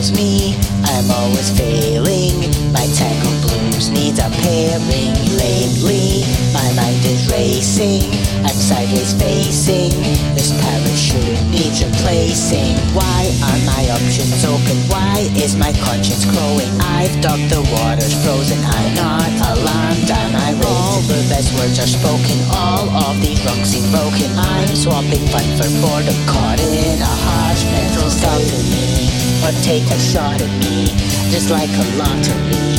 knows me. I'm always failing. My tangled blues needs a pairing. Lately, my mind is racing. I'm sideways facing. This parachute needs replacing. Why aren't my options open? Why is my conscience crowing? I've docked the water's frozen. I'm not alarmed. Am I All the best words are spoken. All of these wrongs seem broken. I'm swapping fun for boredom. Caught in a harsh or take a shot at me, just like a lottery.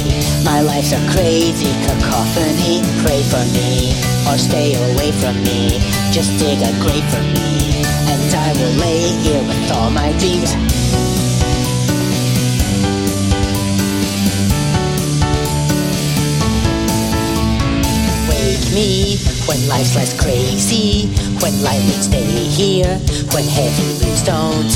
My life's a crazy cacophony. Pray for me or stay away from me. Just dig a grave for me, and I will lay here with all my dreams. Wake me when life's less crazy, when light leads stay here, when heavy leaves don't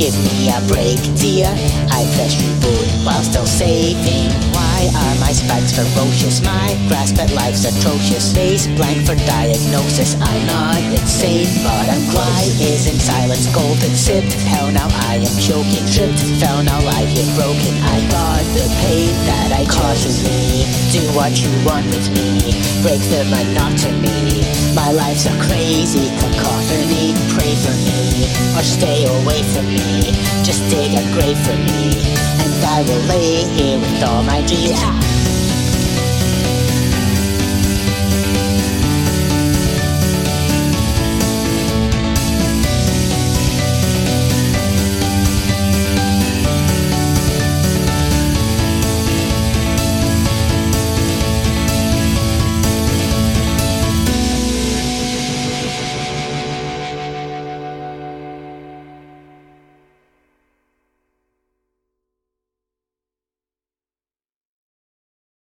Give me a break, dear. I press reboot while still saving. Why are my spikes ferocious? My grasp at life's atrocious. Face blank for diagnosis. I'm not insane, but I'm close. Why isn't silence golden? Sipped, hell now I am choking. Tripped, fell now I get broken. I got the pain that I causes me. Do what you want with me. Break the monotony. My life's a crazy a grave for me, and I will lay here with all my dreams.